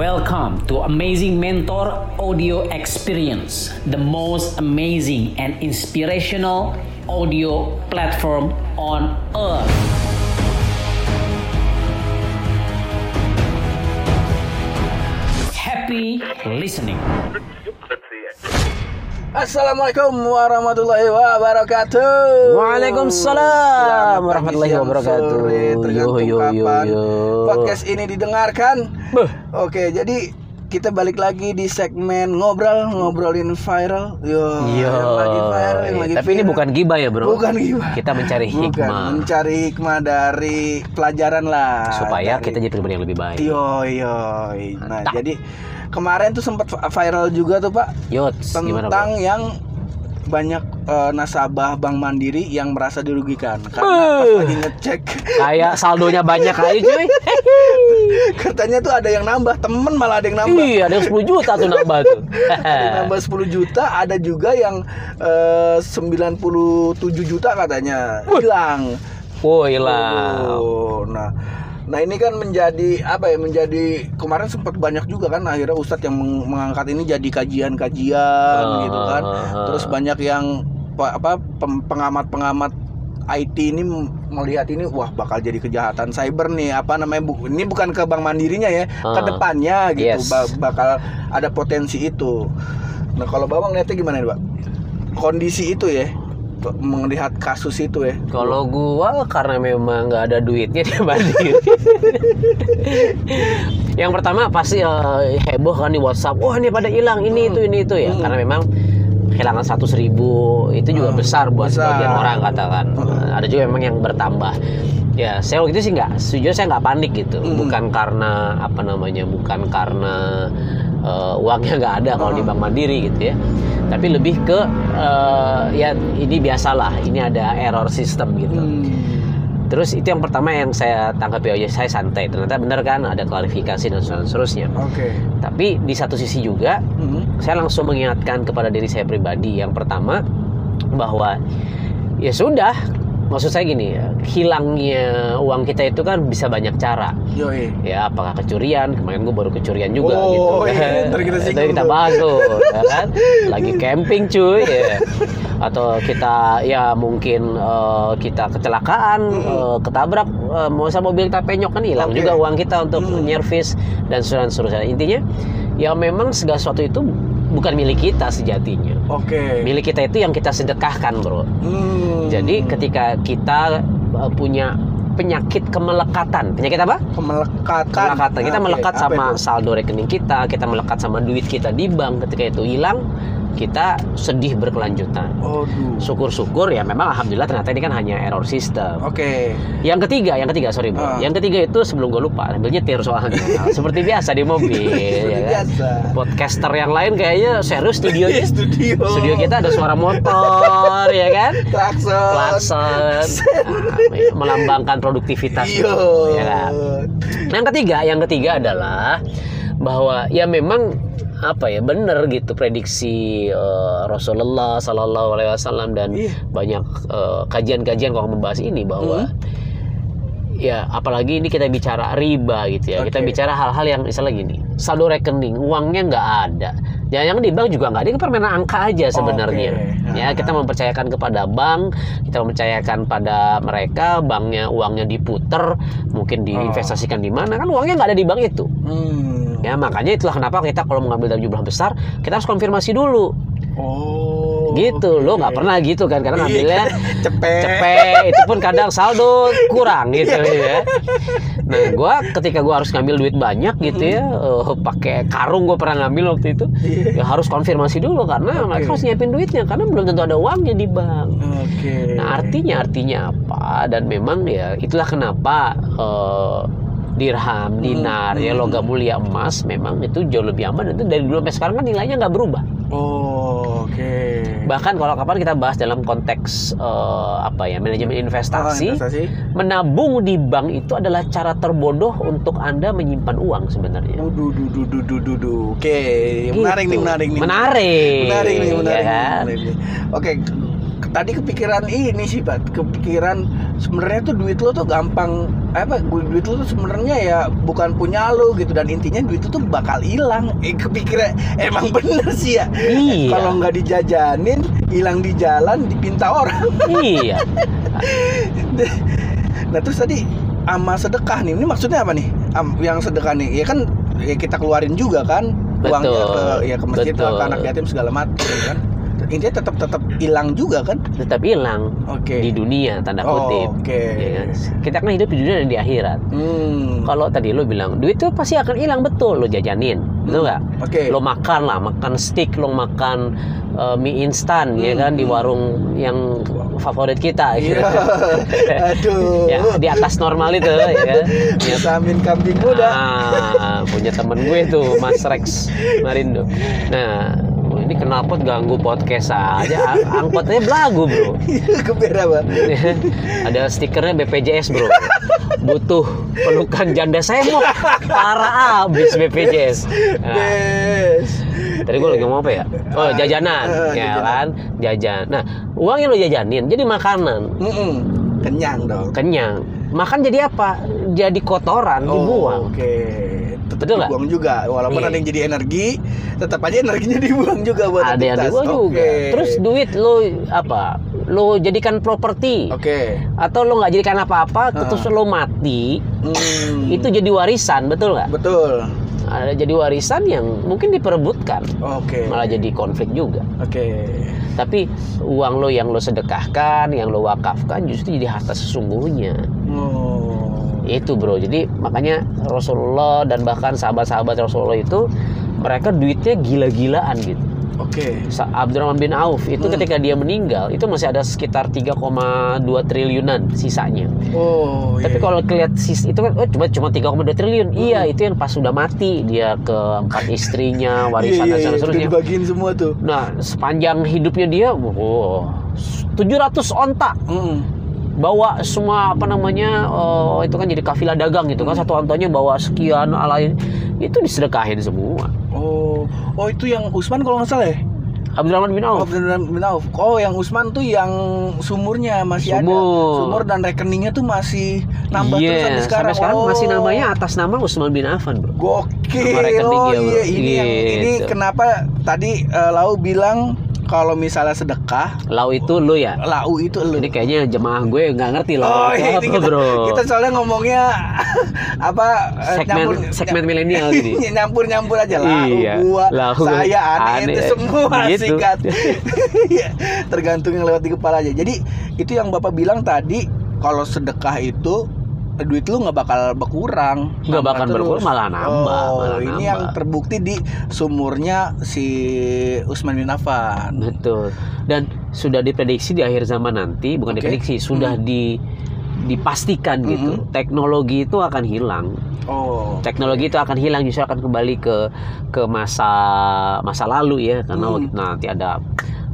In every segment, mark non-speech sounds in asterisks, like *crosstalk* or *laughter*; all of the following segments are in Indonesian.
Welcome to Amazing Mentor Audio Experience, the most amazing and inspirational audio platform on earth. Happy listening. Assalamualaikum warahmatullahi wabarakatuh. Waalaikumsalam warahmatullahi wabarakatuh. sore, Yo, yo, yo, yo. podcast ini didengarkan. Beuh. Oke, jadi kita balik lagi di segmen ngobrol ngobrolin viral. Yo, Yo, yang lagi viral, yang lagi tapi ini viral. bukan gibah ya bro. Bukan gimana? Kita mencari Bukan, hikmah mencari hikmah dari pelajaran lah. supaya Dari- kita jadi pribadi yang lebih baik. Yo yo. Nah, Mantap. jadi kemarin tuh sempat viral juga tuh Pak gimana tentang bro? yang banyak eh, nasabah Bank Mandiri yang merasa dirugikan karena pas lagi ngecek. Kayak saldonya banyak aja cuy. *laughs* katanya tuh ada yang nambah temen malah ada yang nambah. Iya, ada yang 10 juta tuh nambah tuh. ada *laughs* yang nambah 10 juta ada juga yang eh, 97 juta katanya. Hilang. Oh, hilang. Oh, nah nah ini kan menjadi apa ya menjadi kemarin sempat banyak juga kan akhirnya Ustadz yang meng- mengangkat ini jadi kajian-kajian Ah, gitu kan ah, terus banyak yang pa- apa pengamat-pengamat IT ini melihat ini wah bakal jadi kejahatan cyber nih apa namanya bu, ini bukan ke Bank Mandirinya ya ke Ah. depannya gitu Yes. ba- bakal ada potensi itu nah kalau Bawang lihatnya gimana nih Pak kondisi itu ya melihat kasus itu ya Kalau gua karena memang nggak ada duitnya *laughs* dia mandiri. yang pertama pasti eh, heboh kan di WhatsApp. Wah ini pada hilang ini itu ini itu ya. Hmm. Karena memang kehilangan seratus ribu itu juga Hmm, besar buat besar. sebagian orang katakan. Hmm. Ada juga memang yang bertambah. Ya saya waktu itu sih nggak, sejujurnya saya nggak panik gitu. Hmm. Bukan karena apa namanya, bukan karena eh, uangnya nggak ada kalau di. Bank Mandiri gitu ya. Tapi lebih ke eh, ya ini biasalah, ini ada error sistem gitu. Hmm. Terus itu yang pertama yang saya tangkap ya, saya santai. Ternyata benar kan ada klarifikasi dan seterusnya. Oke. Tapi di satu sisi juga Hmm. saya langsung mengingatkan kepada diri saya pribadi. Yang pertama bahwa ya sudah, maksud saya gini, ya, hilangnya uang kita itu kan bisa banyak cara. Yoi. Ya, apakah kecurian? Kemarin gue baru kecurian juga Oh, gitu. iya, *laughs* ntar kita singgung kita bahas tuh, ya *laughs* kan? Lagi camping cuy, ya. Atau kita ya mungkin eh, kita kecelakaan, eh, ketabrak, eh, mau sama mobil kita penyok kan hilang Oke. juga uang kita untuk Hmm. nyervis dan seterusnya. Intinya ya memang segala sesuatu itu bukan milik kita sejatinya. Oke. Milik kita itu yang kita sedekahkan, bro. Hmm. Jadi ketika kita uh, punya penyakit kemelekatan, penyakit apa? kemelekatan. Kemelekatan. Kita Oke, melekat apa sama itu? saldo rekening kita, kita melekat sama duit kita di bank. Ketika itu hilang, kita sedih berkelanjutan. Syukur-syukur ya memang alhamdulillah ternyata ini kan hanya error system. Oke. Yang ketiga, yang ketiga sorry bro. Ah. Yang ketiga itu sebelum gue lupa, ambil nyetir soalnya. *laughs* Seperti biasa di mobil. Ya kan? biasa. Podcaster yang lain kayaknya serius studionya. Studio. Studio kita ada suara motor, ya kan? klakson. klakson nah, *laughs* melambangkan produktivitas Iya. ya kan? Yang ketiga, yang ketiga adalah bahwa ya memang apa ya benar gitu prediksi eh, Rasulullah Sallallahu Alaihi Wasallam dan Iya. banyak eh, kajian-kajian kalau membahas ini bahwa ya apalagi ini kita bicara riba gitu ya kita Oke. bicara hal-hal yang misalnya gini saldo rekening uangnya nggak ada dan yang di bank juga nggak ada permainan angka aja sebenarnya Oke. ya kita mempercayakan kepada bank kita mempercayakan pada mereka banknya uangnya diputer mungkin diinvestasikan di mana kan uangnya nggak ada di bank itu Hmm. Ya makanya itulah kenapa kita kalau mengambil dalam jumlah besar kita harus konfirmasi dulu. Oh. gitu. Lo nggak pernah gitu kan karena ngambilnya cepet. cepet. Itu pun kadang saldo kurang gitu ya. Nah gua ketika gua harus ngambil duit banyak gitu ya eh, pakai karung gua pernah ngambil waktu itu Iya. ya harus konfirmasi dulu karena mereka harus nyiapin duitnya karena belum tentu ada uangnya di bank. Oke. nah artinya artinya apa? Dan memang ya itulah kenapa eh, dirham, dinar, ya hmm. logam mulia emas memang itu jauh lebih aman itu dari dulu sampai sekarang kan nilainya nggak berubah Oh, oke. bahkan kalau kapan kita bahas dalam konteks eh, apa ya manajemen Ah, investasi, investasi. menabung di bank itu adalah cara terbodoh untuk anda menyimpan uang sebenarnya Duh, duh, duh, duh, duh, duh, duh. Oke, menarik nih, Gitu. menarik nih. menarik Menarik nih, menarik, ya kan? menarik. Oke, ke- tadi kepikiran ini sih, Pak. Kepikiran sebenarnya tuh duit lo tuh gampang apa du- duit lo tuh sebenarnya ya bukan punya lo gitu. Dan intinya duit lo tuh bakal hilang. Eh kepikirnya emang bener sih ya. Iya. kalau nggak dijajanin hilang di jalan dipinta orang. Iya. *laughs* Nah terus tadi ama sedekah nih. Ini maksudnya apa nih? Am- yang sedekah nih? Ya kan ya kita keluarin juga kan uangnya ke ya ke masjid ke anak yatim segala macam kan intinya tetap tetap hilang juga kan tetap hilang oke di dunia tanda Oh, kutip oke. Ya kan? kita kan hidup di dunia dan di akhirat hmm. kalau tadi lo bilang duit tuh pasti akan hilang betul lo jajanin betul nggak oke lo makan lah makan steak lo makan eh, mie instan ya Hmm, kan di hmm. warung yang favorit kita Iya. gitu. *laughs* Aduh. ya di atas normal itu ya kan Ya, Vitamin kambing muda. Ah, punya temen gue tuh Mas Rex Marindo nah ini knalpot ganggu podcast aja. Ang- angkotnya belagu bro. Keber apa? *laughs* ada stikernya BPJS bro. Butuh pelukan janda semok parah abis BPJS nah, tadi gue lagi ngomong apa ya? Oh jajanan Eh, ya jajanan. kan? Jajan. Nah uangnya lo jajanin jadi makanan. Mm-mm. Kenyang dong. kenyang. Makan jadi apa? Jadi kotoran dibuang. Oh, Oke. Tetap Betul dibuang juga. Walaupun Iya. ada yang jadi energi, tetap aja energinya *laughs* dibuang juga buat ada yang dibuang juga Oke. terus duit lo apa lo jadikan properti Oke. atau lo nggak jadikan apa-apa Ah. terus lo mati Hmm. itu jadi warisan betul nggak betul. ada jadi warisan yang mungkin diperebutkan Oke. malah jadi konflik juga Oke. tapi uang lo yang lo sedekahkan yang lo wakafkan justru jadi harta sesungguhnya Oh. Itu bro jadi makanya Rasulullah dan bahkan sahabat-sahabat Rasulullah itu mereka duitnya gila-gilaan gitu Oke. Sa- Abdurrahman bin Auf itu Hmm. ketika dia meninggal itu masih ada sekitar 3,2 triliunan sisanya Oh. tapi iya. kalau kelihat sis itu kan oh, cuma cuma 3,2 triliun Hmm. iya itu yang pas sudah mati dia ke empat *laughs* istrinya warisan Iya, iya, dan iya, seterusnya dibagiin semua tuh. Nah, sepanjang hidupnya dia, wow, 700 onta Mm. Bawa semua apa namanya eh, itu kan jadi kafilah dagang gitu kan satu ontanya bawa sekian alain itu disedekahin semua. Oh, oh itu yang Usman kalau nggak salah ya? Abdurrahman bin Auf. beneran bin Auf. Oh, yang Usman tuh yang sumurnya masih ada. Sumur. Sumur dan rekeningnya tuh masih nambah terus Iya, sampai sekarang. sampai sekarang Oh. masih namanya atas nama Usman bin Affan, Bro. Gokil. Nama rekeningnya, Oh bro. iya, ini yang ini Gitu. kenapa tadi eh, Lau bilang kalau misalnya sedekah, Lau itu lu ya. Lau itu lu. Ini kayaknya jemaah gue nggak ngerti loh. Oh, iya, apa, kita, Bro? kita soalnya ngomongnya *laughs* apa eh, segmen segmen milenial *laughs* gini. nyampur nyampur aja lah Iya, gua lau, saya aneh, aneh. itu semua *laughs* Gitu. sikat Iya, tergantung yang lewat di kepala aja jadi itu yang bapak bilang tadi kalau sedekah itu duit lu nggak bakal berkurang Nggak bakal berkurang, malah nambah, oh, malah ini nambah. yang terbukti di sumurnya si Usman bin Affan Betul. Dan sudah diprediksi di akhir zaman nanti, bukan Oke. diprediksi, sudah di dipastikan gitu. Teknologi itu akan hilang. oh Teknologi itu akan hilang justru akan kembali ke ke masa masa lalu ya karena Hmm. nanti ada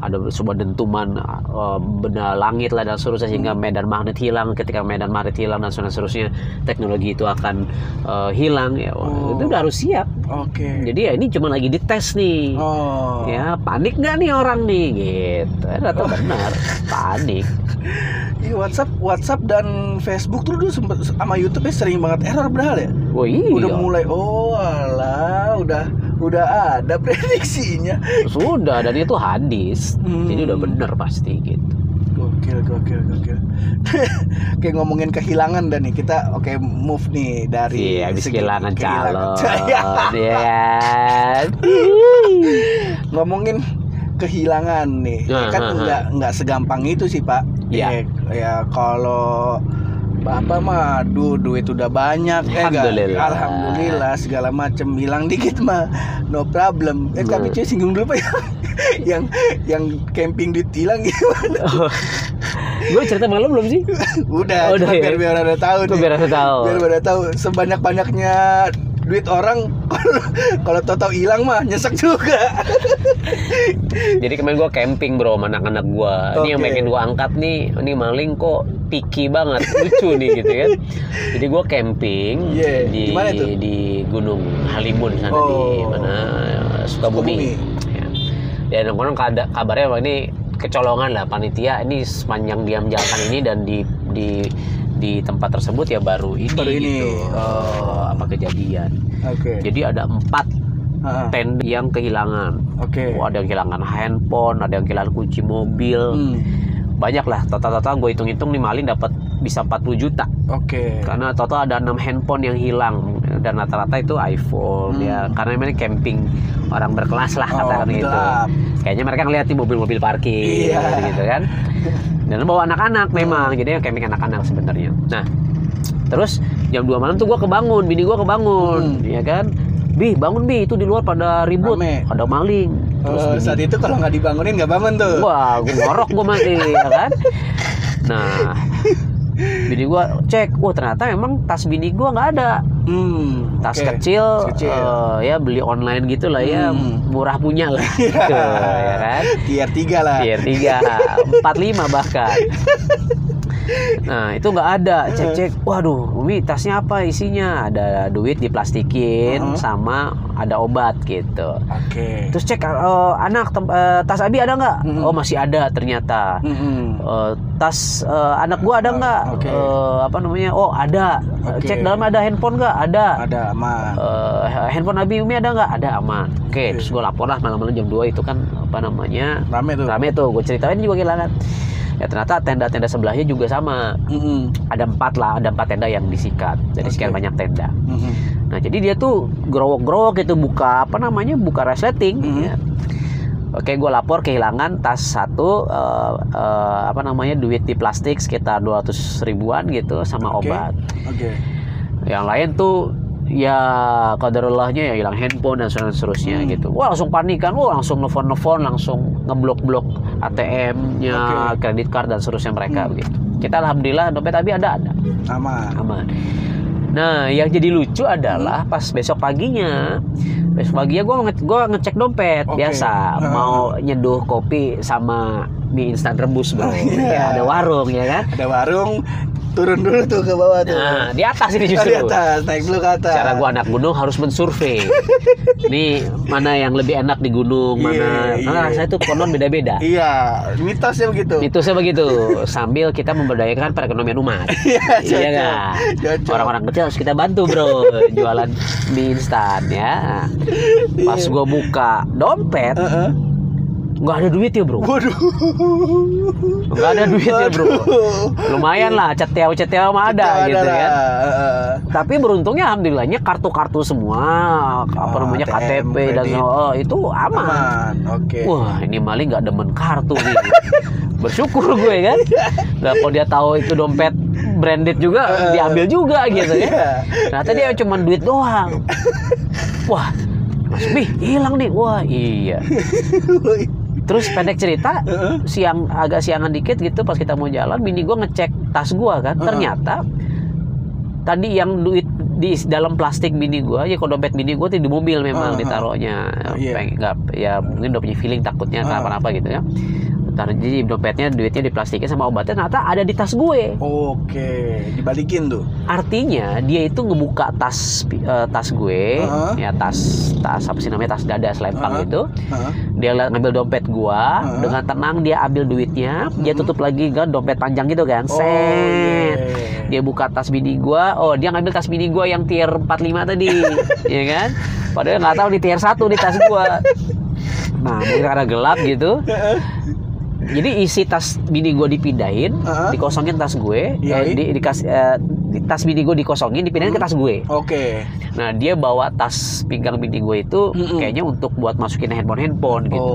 ada sebuah dentuman uh, benda langit lah dan seterusnya sehingga Hmm. medan magnet hilang. Ketika medan magnet hilang dan seterusnya teknologi itu akan uh, hilang ya. Oh. itu udah harus siap. Oke. Jadi ya ini cuma lagi dites nih. Oh. Ya panik nggak nih orang nih? Gitu. Ternyata benar. *laughs* Panik. Iya WhatsApp, WhatsApp dan Facebook tuh dulu sempet sama YouTube sering banget error padahal ya. wah iya. Udah mulai oh alah, udah udah ada prediksinya. sudah dan itu hadis Hmm. jadi udah benar pasti gitu Gokil, gokil, gokil. *laughs* Kayak ngomongin kehilangan dan nih kita oke move nih dari Iya, habis segi kehilangan calon. *laughs* Iya. Ngomongin kehilangan nih. Nah, kan nah, nah. nggak nggak segampang itu sih, Pak. Iya. Ya, ya kalau Bapak mah duh duit udah banyak eh, nggak? Alhamdulillah. Alhamdulillah segala macem hilang dikit mah no problem. Eh tapi Nah. cuy singgung dulu Pak *laughs* yang yang camping duit hilang *laughs* gimana? gue cerita malu belum sih? *laughs* Udah, Udah, cuma ya? biar biar ada tahu nih. biar aku tahu. Biar pada tahu sebanyak banyaknya duit orang kalau tahu hilang mah nyesek juga. Jadi kemarin gue camping bro sama anak-anak gue. Ini yang pengen gue angkat nih, ini maling kok picky banget, lucu nih gitu kan. Jadi gue camping Iya, di di di Gunung Halimun sana di Oh. mana Sukabumi. Sukabumi. Ya. Dan orang kada kabarnya ini kecolongan lah panitia ini sepanjang diam jalan ini dan di di di tempat tersebut ya baru ini Baru ini. gitu Oh. eh, apa kejadian Oke. jadi ada empat Ah, tenda yang kehilangan Oke. Oh, ada yang kehilangan handphone ada yang kehilangan kunci mobil Hmm, banyak lah total-total gue hitung-hitung nih maling dapat bisa 40 juta Oke. karena total ada enam handphone yang hilang dan rata-rata itu iPhone Hmm. ya karena memang camping orang berkelas lah Oh, katakan gitu kayaknya mereka ngeliat nih mobil-mobil parkir Iya. gitu kan *laughs* dan bawa anak-anak memang jadi yang camping anak-anak sebenarnya nah terus jam 2 malam tuh gua kebangun bini gua kebangun Hmm. ya kan Bi bangun Bi itu di luar pada ribut Rame. ada maling terus Oh, bini saat itu kalau nggak dibangunin nggak bangun tuh. Wah, gue ngorok gue masih, ya kan? Nah, bini gue cek, wah ternyata memang tas bini gue nggak ada. Hmm, Tas oke. kecil, kecil. eh, ya beli online gitu lah ya, Hmm. murah punya lah, *laughs* gitu, ya kan? Tier 3 lah. Tier 3, 45 *laughs* bahkan. *laughs* Nah itu nggak ada cek cek, waduh, Umi tasnya apa isinya? Ada duit diplastikin Uh-huh. sama ada obat gitu. Oke. Terus cek eh, anak eh, tas Abi ada nggak? Mm-mm. Oh masih ada ternyata. Mm-mm. Eh, tas eh, anak gua ada nggak? Ah, Oke. Eh, apa namanya? Oh ada. Oke. Cek dalam ada handphone nggak? Ada. Ada aman. Eh, handphone Abi Umi ada nggak? Ada aman. Oke, Oke. terus gua lapor lah malam-malam jam 2 itu kan apa namanya? Rame tuh. Rame tuh. Gue ceritain juga kehilangan. Ya ternyata tenda-tenda sebelahnya juga sama. Mm-mm. Ada empat lah, ada empat tenda yang disikat. Dari sekian Oke. banyak tenda. Mm-mm. Nah jadi dia tuh growok-growok itu buka apa namanya buka resleting. Mhm. ya. Oke gue lapor kehilangan tas satu eh, eh, apa namanya duit di plastik sekitar 200 ribuan gitu sama Oke. obat. Oke. Yang lain tuh ya kaderullahnya ya hilang handphone dan seterusnya Hmm. gitu. Wah langsung panik kan, wah langsung nelfon-nelfon, langsung ngeblok-blok ATM-nya, Oke. kredit card dan seterusnya mereka Hmm. begitu. Kita alhamdulillah dompet tapi ada ada Aman. aman. Nah, yang jadi lucu adalah pas besok paginya, besok paginya gue nge gua ngecek dompet Oke. biasa, Heeh. mau nyeduh kopi sama mie instan rebus bro, *laughs* Iya. ya, ada warung ya kan. Ada warung, turun dulu tuh ke bawah tuh. Nah, di atas ini *laughs* Oh, justru. di atas, naik dulu ke atas. Cara gua anak gunung harus mensurvei. *laughs* Nih mana yang lebih enak di gunung, mana. Iya, Karena iya. rasanya tuh konon beda-beda. *laughs* Iya, mitosnya begitu. Itusnya begitu, sambil kita memberdayakan perekonomian umat. Iya, iya? Cocok. Orang-orang kecil harus kita bantu bro, jualan mie instan ya. Pas Iya. gua buka dompet, Heeh. Nggak ada duit ya bro, Waduh. nggak ada duit ya bro. Lumayan lah, cetiau cetiau mah ada gitu lah. kan. Heeh. Tapi beruntungnya alhamdulillahnya kartu-kartu semua, apa Oh, namanya ATM, KTP dan oh, itu aman. Aman. Oke. Wah ini maling nggak demen kartu nih. *laughs* Bersyukur gue kan. Nah, kalau dia tahu itu dompet branded juga Eh. diambil juga gitu kan. Iya. Ternyata dia cuma duit doang. *laughs* Wah, Mas Bih hilang nih. Wah iya. *laughs* Terus pendek cerita, *laughs* siang agak siangan dikit gitu pas kita mau jalan, bini gue ngecek tas gua kan. Ternyata tadi yang duit di dalam plastik bini gua ya kalau dompet bini gua tuh di mobil memang Heeh. ditaruhnya Iya. Pengen- nggak ya mungkin udah punya feeling takutnya Heeh. kenapa-napa gitu ya Ntar jadi dompetnya duitnya diplastikin sama obatnya ternyata ada di tas gue Oke, dibalikin tuh. artinya dia itu ngebuka tas eh, tas gue Heeh. ya tas tas apa sih namanya tas dada selempang Heeh. itu Heeh. Dia liat- ngambil dompet gua Heeh. dengan tenang dia ambil duitnya dia Mhm. tutup lagi kan dompet panjang gitu kan. Oh, set. iya. dia buka tas bini gua. Oh dia ngambil tas bini gua yang tier 45 tadi *laughs* ya kan? Padahal nggak tahu di tier 1 di tas gua. Nah mungkin karena gelap gitu jadi isi tas bini gua dipindahin Heeh. dikosongin tas gue Iya, eh, di, dikas- eh, tas bini gua dikosongin dipindahin ke Hmm. tas gue Oke. nah dia bawa tas pinggang bini gue itu Mm-mm. kayaknya untuk buat masukin handphone handphone gitu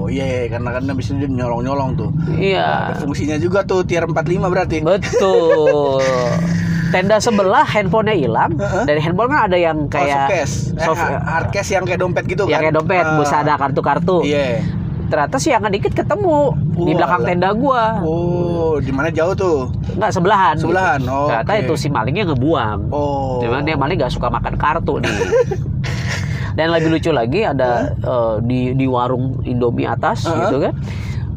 Oh, iya, iya, karena kan habis itu dia nyolong-nyolong tuh. iya Ada fungsinya juga tuh tier 45 berarti. Betul. *laughs* Tenda sebelah handphonenya hilang. Heeh. Dari handphone kan ada yang oh, kayak. Eh, soft- ha- hard case yang kayak dompet gitu yang kan. kayak dompet, Ah. bisa ada kartu-kartu. Iya. Ternyata siangan dikit ketemu di Walah. belakang tenda gua. Oh, di mana jauh tuh? Enggak sebelahan. gitu. Sebelahan, oh, Ternyata oke. itu si malingnya ngebuang. Oh. Cuman dia maling nggak suka makan kartu nih. *laughs* Dan lebih lucu lagi ada eh, di di warung Indomie atas Heeh. gitu kan.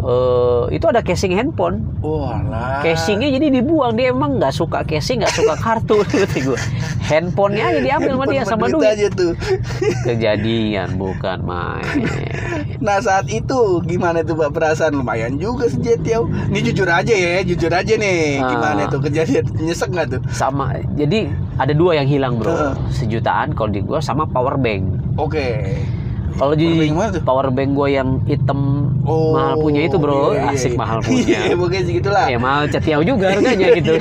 Eh, itu ada casing handphone. Walah. Casingnya jadi dibuang dia emang nggak suka casing nggak suka kartu *laughs* kata gue handphonenya aja diambil sama dia sama Duit aja tuh. kejadian bukan main *laughs* Nah saat itu gimana tuh Pak perasaan lumayan juga sejatiau. Ini jujur aja ya, jujur aja nih. Ah. Gimana tuh kejadian nyesek nggak tuh? sama jadi ada dua yang hilang bro sejutaan kalau di gua sama power bank Oke. Kalau di Power bank gua yang hitam mahal punya itu bro. iya, iya, asik iya. mahal *laughs* punya. Iya, pokoknya segitulah. ya mahal cetiau juga harganya *laughs* gitu.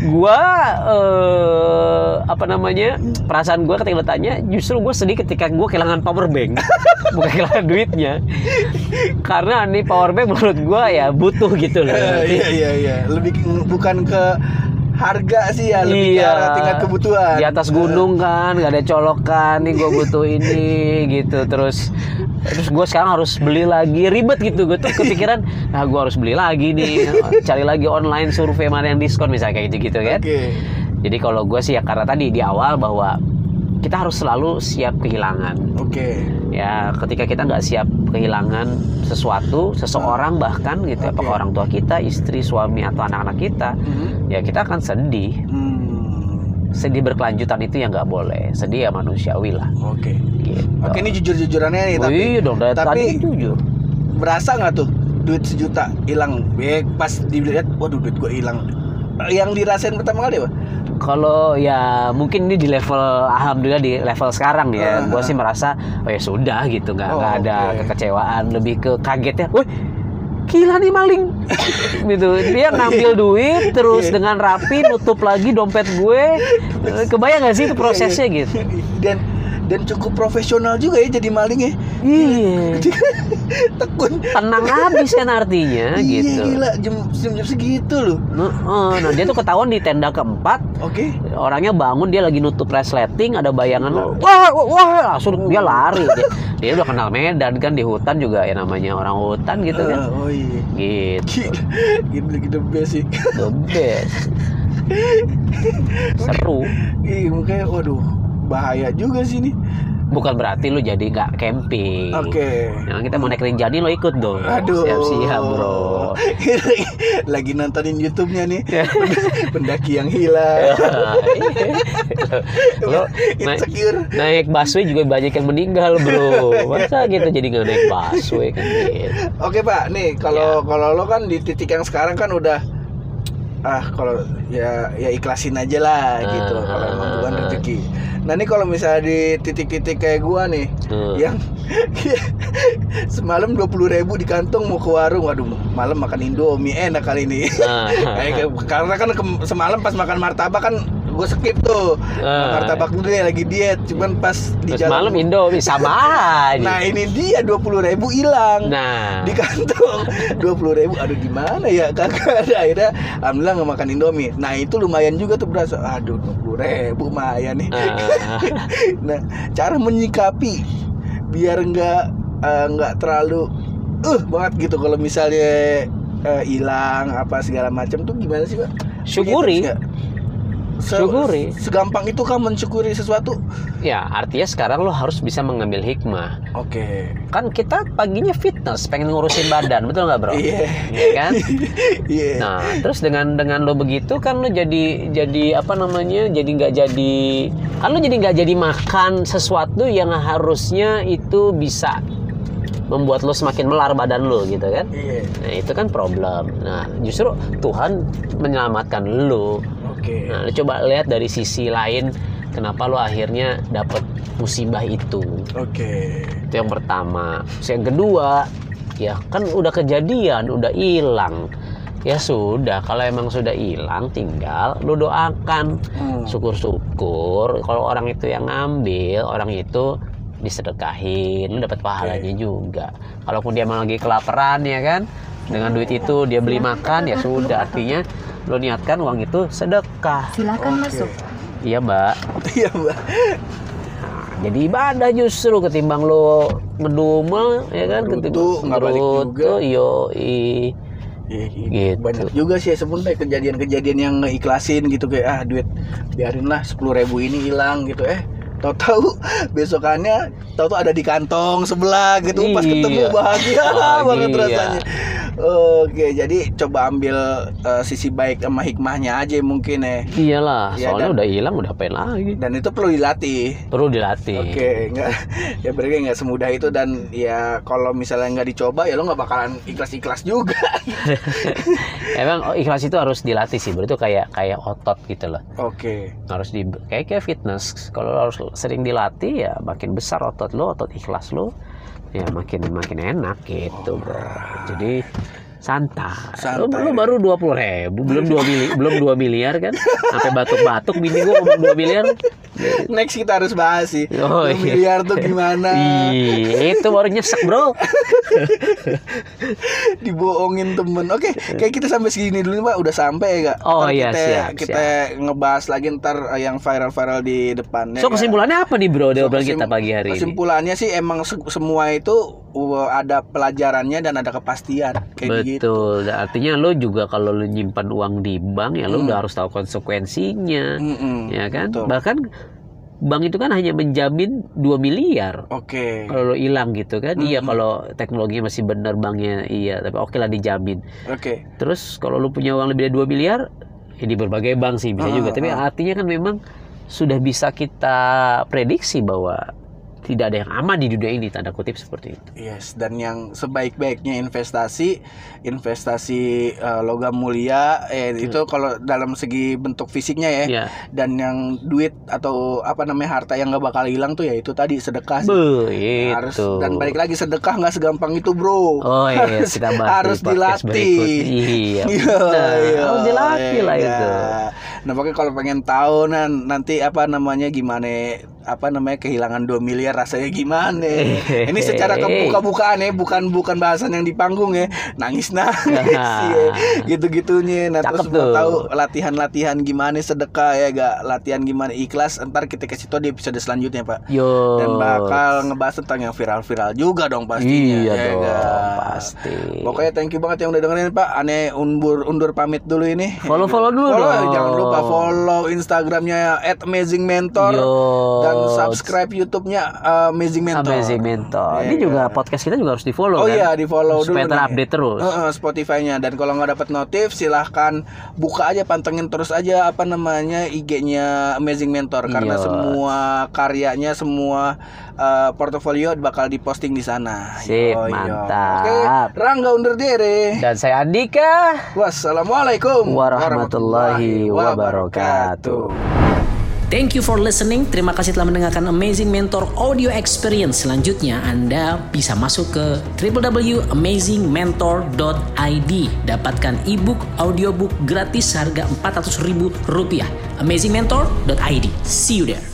Gua eh, apa namanya perasaan gua ketika bertanya justru gua sedih ketika gua kehilangan power bank *laughs* bukan kehilangan duitnya. Karena nih power bank menurut gua ya butuh gitu loh. Eh, iya iya iya. Lebih bukan ke harga sih ya, lebih ke Iya. arah tingkat kebutuhan. Di atas gunung kan, nggak ada colokan nih gue butuh ini gitu. Terus terus gue sekarang harus beli lagi ribet gitu. Gue tuh kepikiran, nah gue harus beli lagi nih, cari lagi online survei mana yang diskon misalnya kayak gitu gitu kan. Oke. Jadi kalau gue sih ya karena tadi di awal bahwa kita harus selalu siap kehilangan. Oke. Ya ketika kita nggak siap kehilangan sesuatu, seseorang bahkan gitu, Oke. apakah orang tua kita, istri, suami atau anak-anak kita, Mhm. ya kita akan sedih Hmm. sedih berkelanjutan itu yang nggak boleh sedih ya manusiawi lah Oke. gitu. Oke ini jujur-jujurannya nih tapi iya dong dari tapi- tadi jujur berasa nggak tuh duit sejuta hilang? Eh, pas dilihat, waduh duit gue hilang. Yang dirasain pertama kali apa? Kalau ya mungkin ini di level alhamdulillah di level sekarang ya. Ah, gue sih merasa oh ya sudah gitu. Nggak Oh, nggak ada kekecewaan. Lebih ke kagetnya woi gila nih maling. *laughs* Gitu. Dia ngambil duit terus Iya. dengan rapi nutup lagi dompet gue. Kebayang gak sih itu prosesnya gitu? Dan dan cukup profesional juga ya jadi maling ya. iya. *laughs* Tekun. tenang habis kan artinya Iya gitu. gila. Jam jam, jam segitu loh. Nah, nah dia tuh ketahuan di tenda keempat. Oke. orangnya bangun dia lagi nutup resleting ada bayangan wah wah, wah langsung dia lari. Dia, dia udah kenal Medan kan di hutan juga ya namanya orang hutan gitu kan. Ah, oh iya. gitu. Gila, gila, the best sih. the best *laughs* seru. Iya, makanya waduh, bahaya juga sih ini. bukan berarti lu jadi nggak camping Oke. Nah, kita mau naik rinjani lo ikut dong Aduh. siap-siap bro *laughs* Lagi nontonin YouTube-nya nih. Ya. *laughs* Pendaki yang hilang. *laughs* lo naik, Insecure. naik busway juga banyak yang meninggal bro masa gitu jadi nggak naik busway kan gitu Oke Pak, nih kalau kalau lo kan di titik yang sekarang kan udah ah kalau ya ya ikhlasin aja lah gitu Ah, kalau emang ah, bukan ah. rezeki. Nah ini kalau misalnya di titik-titik kayak gua nih Hmm. yang *laughs* semalam dua puluh ribu di kantong mau ke warung, waduh malam makan indomie enak kali ini. *laughs* Nah. Karena kan semalam pas makan martabak kan gue skip tuh. Ah. martabak dulu ya lagi diet, cuman pas di Terus jalan malam Indomie sama aja. Nah ini dia dua puluh ribu hilang. Nah, di kantong. dua puluh ribu aduh gimana ya kagak ada. Akhirnya alhamdulillah nggak makan indomie. Nah itu lumayan juga tuh berasa aduh dua puluh ribu lumayan nih. Ah, *laughs* nah cara menyikapi biar nggak eh, nggak terlalu uh banget gitu kalau misalnya eh, hilang apa segala macam tuh gimana sih pak? Syukuri. Punya tips nggak? Se- Syukuri. segampang itu kan mensyukuri sesuatu ya artinya sekarang lo harus bisa mengambil hikmah. oke Kan kita paginya fitness, pengen ngurusin badan, betul nggak bro? iya Iya kan? *laughs* iya Nah, terus dengan dengan lo begitu kan lo jadi jadi apa namanya? Jadi nggak jadi kan lo jadi nggak jadi makan sesuatu yang harusnya itu bisa membuat lo semakin melar badan lo gitu kan? iya Nah itu kan problem. Nah justru Tuhan menyelamatkan lo. Oke Nah lo coba lihat dari sisi lain kenapa lo akhirnya dapat musibah itu. oke Itu yang pertama. Terus yang kedua ya kan udah kejadian, udah hilang. Ya sudah, kalau emang sudah hilang tinggal lo doakan. Hmm. Syukur-syukur kalau orang itu yang ngambil, orang itu disedekahin, lu dapat pahalanya juga. Kalaupun dia emang lagi kelaparan ya kan, dengan duit itu dia beli makan ya sudah artinya lo niatkan uang itu sedekah. Silakan Oke. masuk. Iya, Mbak. *laughs* Iya mbak. Jadi ibadah justru ketimbang lo ngedumel ya kan Ngerutu, nggak balik juga. yo i Iya, iya. Gitu. Banyak juga sih sebenarnya kejadian-kejadian yang ngeikhlasin gitu kayak ah duit biarin lah sepuluh ribu ini hilang gitu eh tahu-tahu besokannya tahu-tahu ada di kantong sebelah gitu pas Iya. ketemu bahagia Bahagia. *laughs* banget rasanya oke jadi coba ambil eh, sisi baik sama hikmahnya aja mungkin ya Iyalah, Iya, soalnya dan- udah hilang udah apain lagi. dan itu perlu dilatih Perlu dilatih. Oke, nggak *laughs* ya berarti nggak semudah itu dan ya kalau misalnya nggak dicoba ya lo nggak bakalan ikhlas-ikhlas juga. *laughs* Emang oh, ikhlas itu harus dilatih sih. Itu kayak kayak otot gitu loh. Oke, Harus di kayak kayak fitness. Kalau harus sering dilatih ya makin besar otot lo, otot ikhlas lo ya makin makin enak gitu, bro. Jadi santai. Santai. lo baru dua puluh ribu, belum dua mili, *laughs* belum dua miliar kan? Sampai batuk-batuk, bini gua ngomong dua miliar. next kita harus bahas sih. Oh, iya. miliar tuh gimana? Ih, itu baru nyesek bro. *laughs* Dibohongin temen. Oke, kayak kita sampai segini dulu pak. Udah sampai ya gak? Oh, Ntar iya, kita, siap, Kita ngebahas lagi ntar eh, yang viral-viral di depan. ya So kesimpulannya apa nih bro di So, kita pagi hari ini? Kesimpulannya sih emang se- semua itu ada pelajarannya dan ada kepastian kayak gitu. Betul. Artinya lo juga kalau lo nyimpan uang di bank ya lo Hmm. udah harus tahu konsekuensinya, Mm-mm. ya kan? betul. Bahkan bank itu kan hanya menjamin 2 miliar. Oke. Kalau lo hilang gitu kan, iya Hmm. kalau teknologinya masih benar banknya iya, tapi oke lah dijamin. Oke. Terus kalau lo punya uang lebih dari 2 miliar, ya di berbagai bank sih bisa Ah, juga. Tapi ah. artinya kan memang sudah bisa kita prediksi bahwa tidak ada yang aman di dunia ini tanda kutip seperti itu. Yes, dan yang sebaik-baiknya investasi, investasi eh, logam mulia, eh, itu kalau dalam segi bentuk fisiknya ya, Ya. dan yang duit atau apa namanya harta yang nggak bakal hilang tuh ya itu tadi sedekah. sih. Be, Harus dan balik lagi sedekah nggak segampang itu bro. Oh iya, *laughs* kita bahas harus di dilatih. Iya, *laughs* Iya, iya, harus dilatih lah iya. itu. Nah pokoknya kalau pengen tahu nan nanti apa namanya gimana apa namanya kehilangan 2 miliar rasanya gimana? Ini secara *laughs* kebuka-bukaan ya, bukan bukan bahasan yang di panggung ya. Nangis nangis *laughs* ya. gitu-gitunya. Nah terus Cakep mau tuh. tahu latihan-latihan gimana sedekah ya, gak latihan gimana ikhlas. Ntar kita kasih tahu di episode selanjutnya pak. Yo. Dan bakal ngebahas tentang yang viral-viral juga dong pastinya. Iya ya dong, pasti. Pokoknya thank you banget yang udah dengerin Pak. Aneh undur undur pamit dulu ini. Follow-follow dulu Follow, dong. Jangan lupa follow Instagramnya @amazingmentor Yo. Dan subscribe YouTube-nya uh, Amazing Mentor. Amazing Mentor. Iya, Ini juga kan? podcast kita juga harus di follow Oh kan? iya di follow dulu Supaya nih. terupdate terus. Heeh, Spotify-nya dan kalau nggak dapat notif silahkan buka aja pantengin terus aja apa namanya IG-nya Amazing Mentor karena semua karyanya semua uh, portofolio bakal diposting di sana. Sip, Yo, yo. mantap. Oke, Rangga undur diri. Dan saya Andika. Wassalamualaikum Warahmatullahi wabarakatuh. Thank you for listening. Terima kasih telah mendengarkan Amazing Mentor Audio Experience. Selanjutnya Anda bisa masuk ke www.amazingmentor.id. Dapatkan ebook, audiobook gratis harga Rp400.000. Amazingmentor.id. See you there.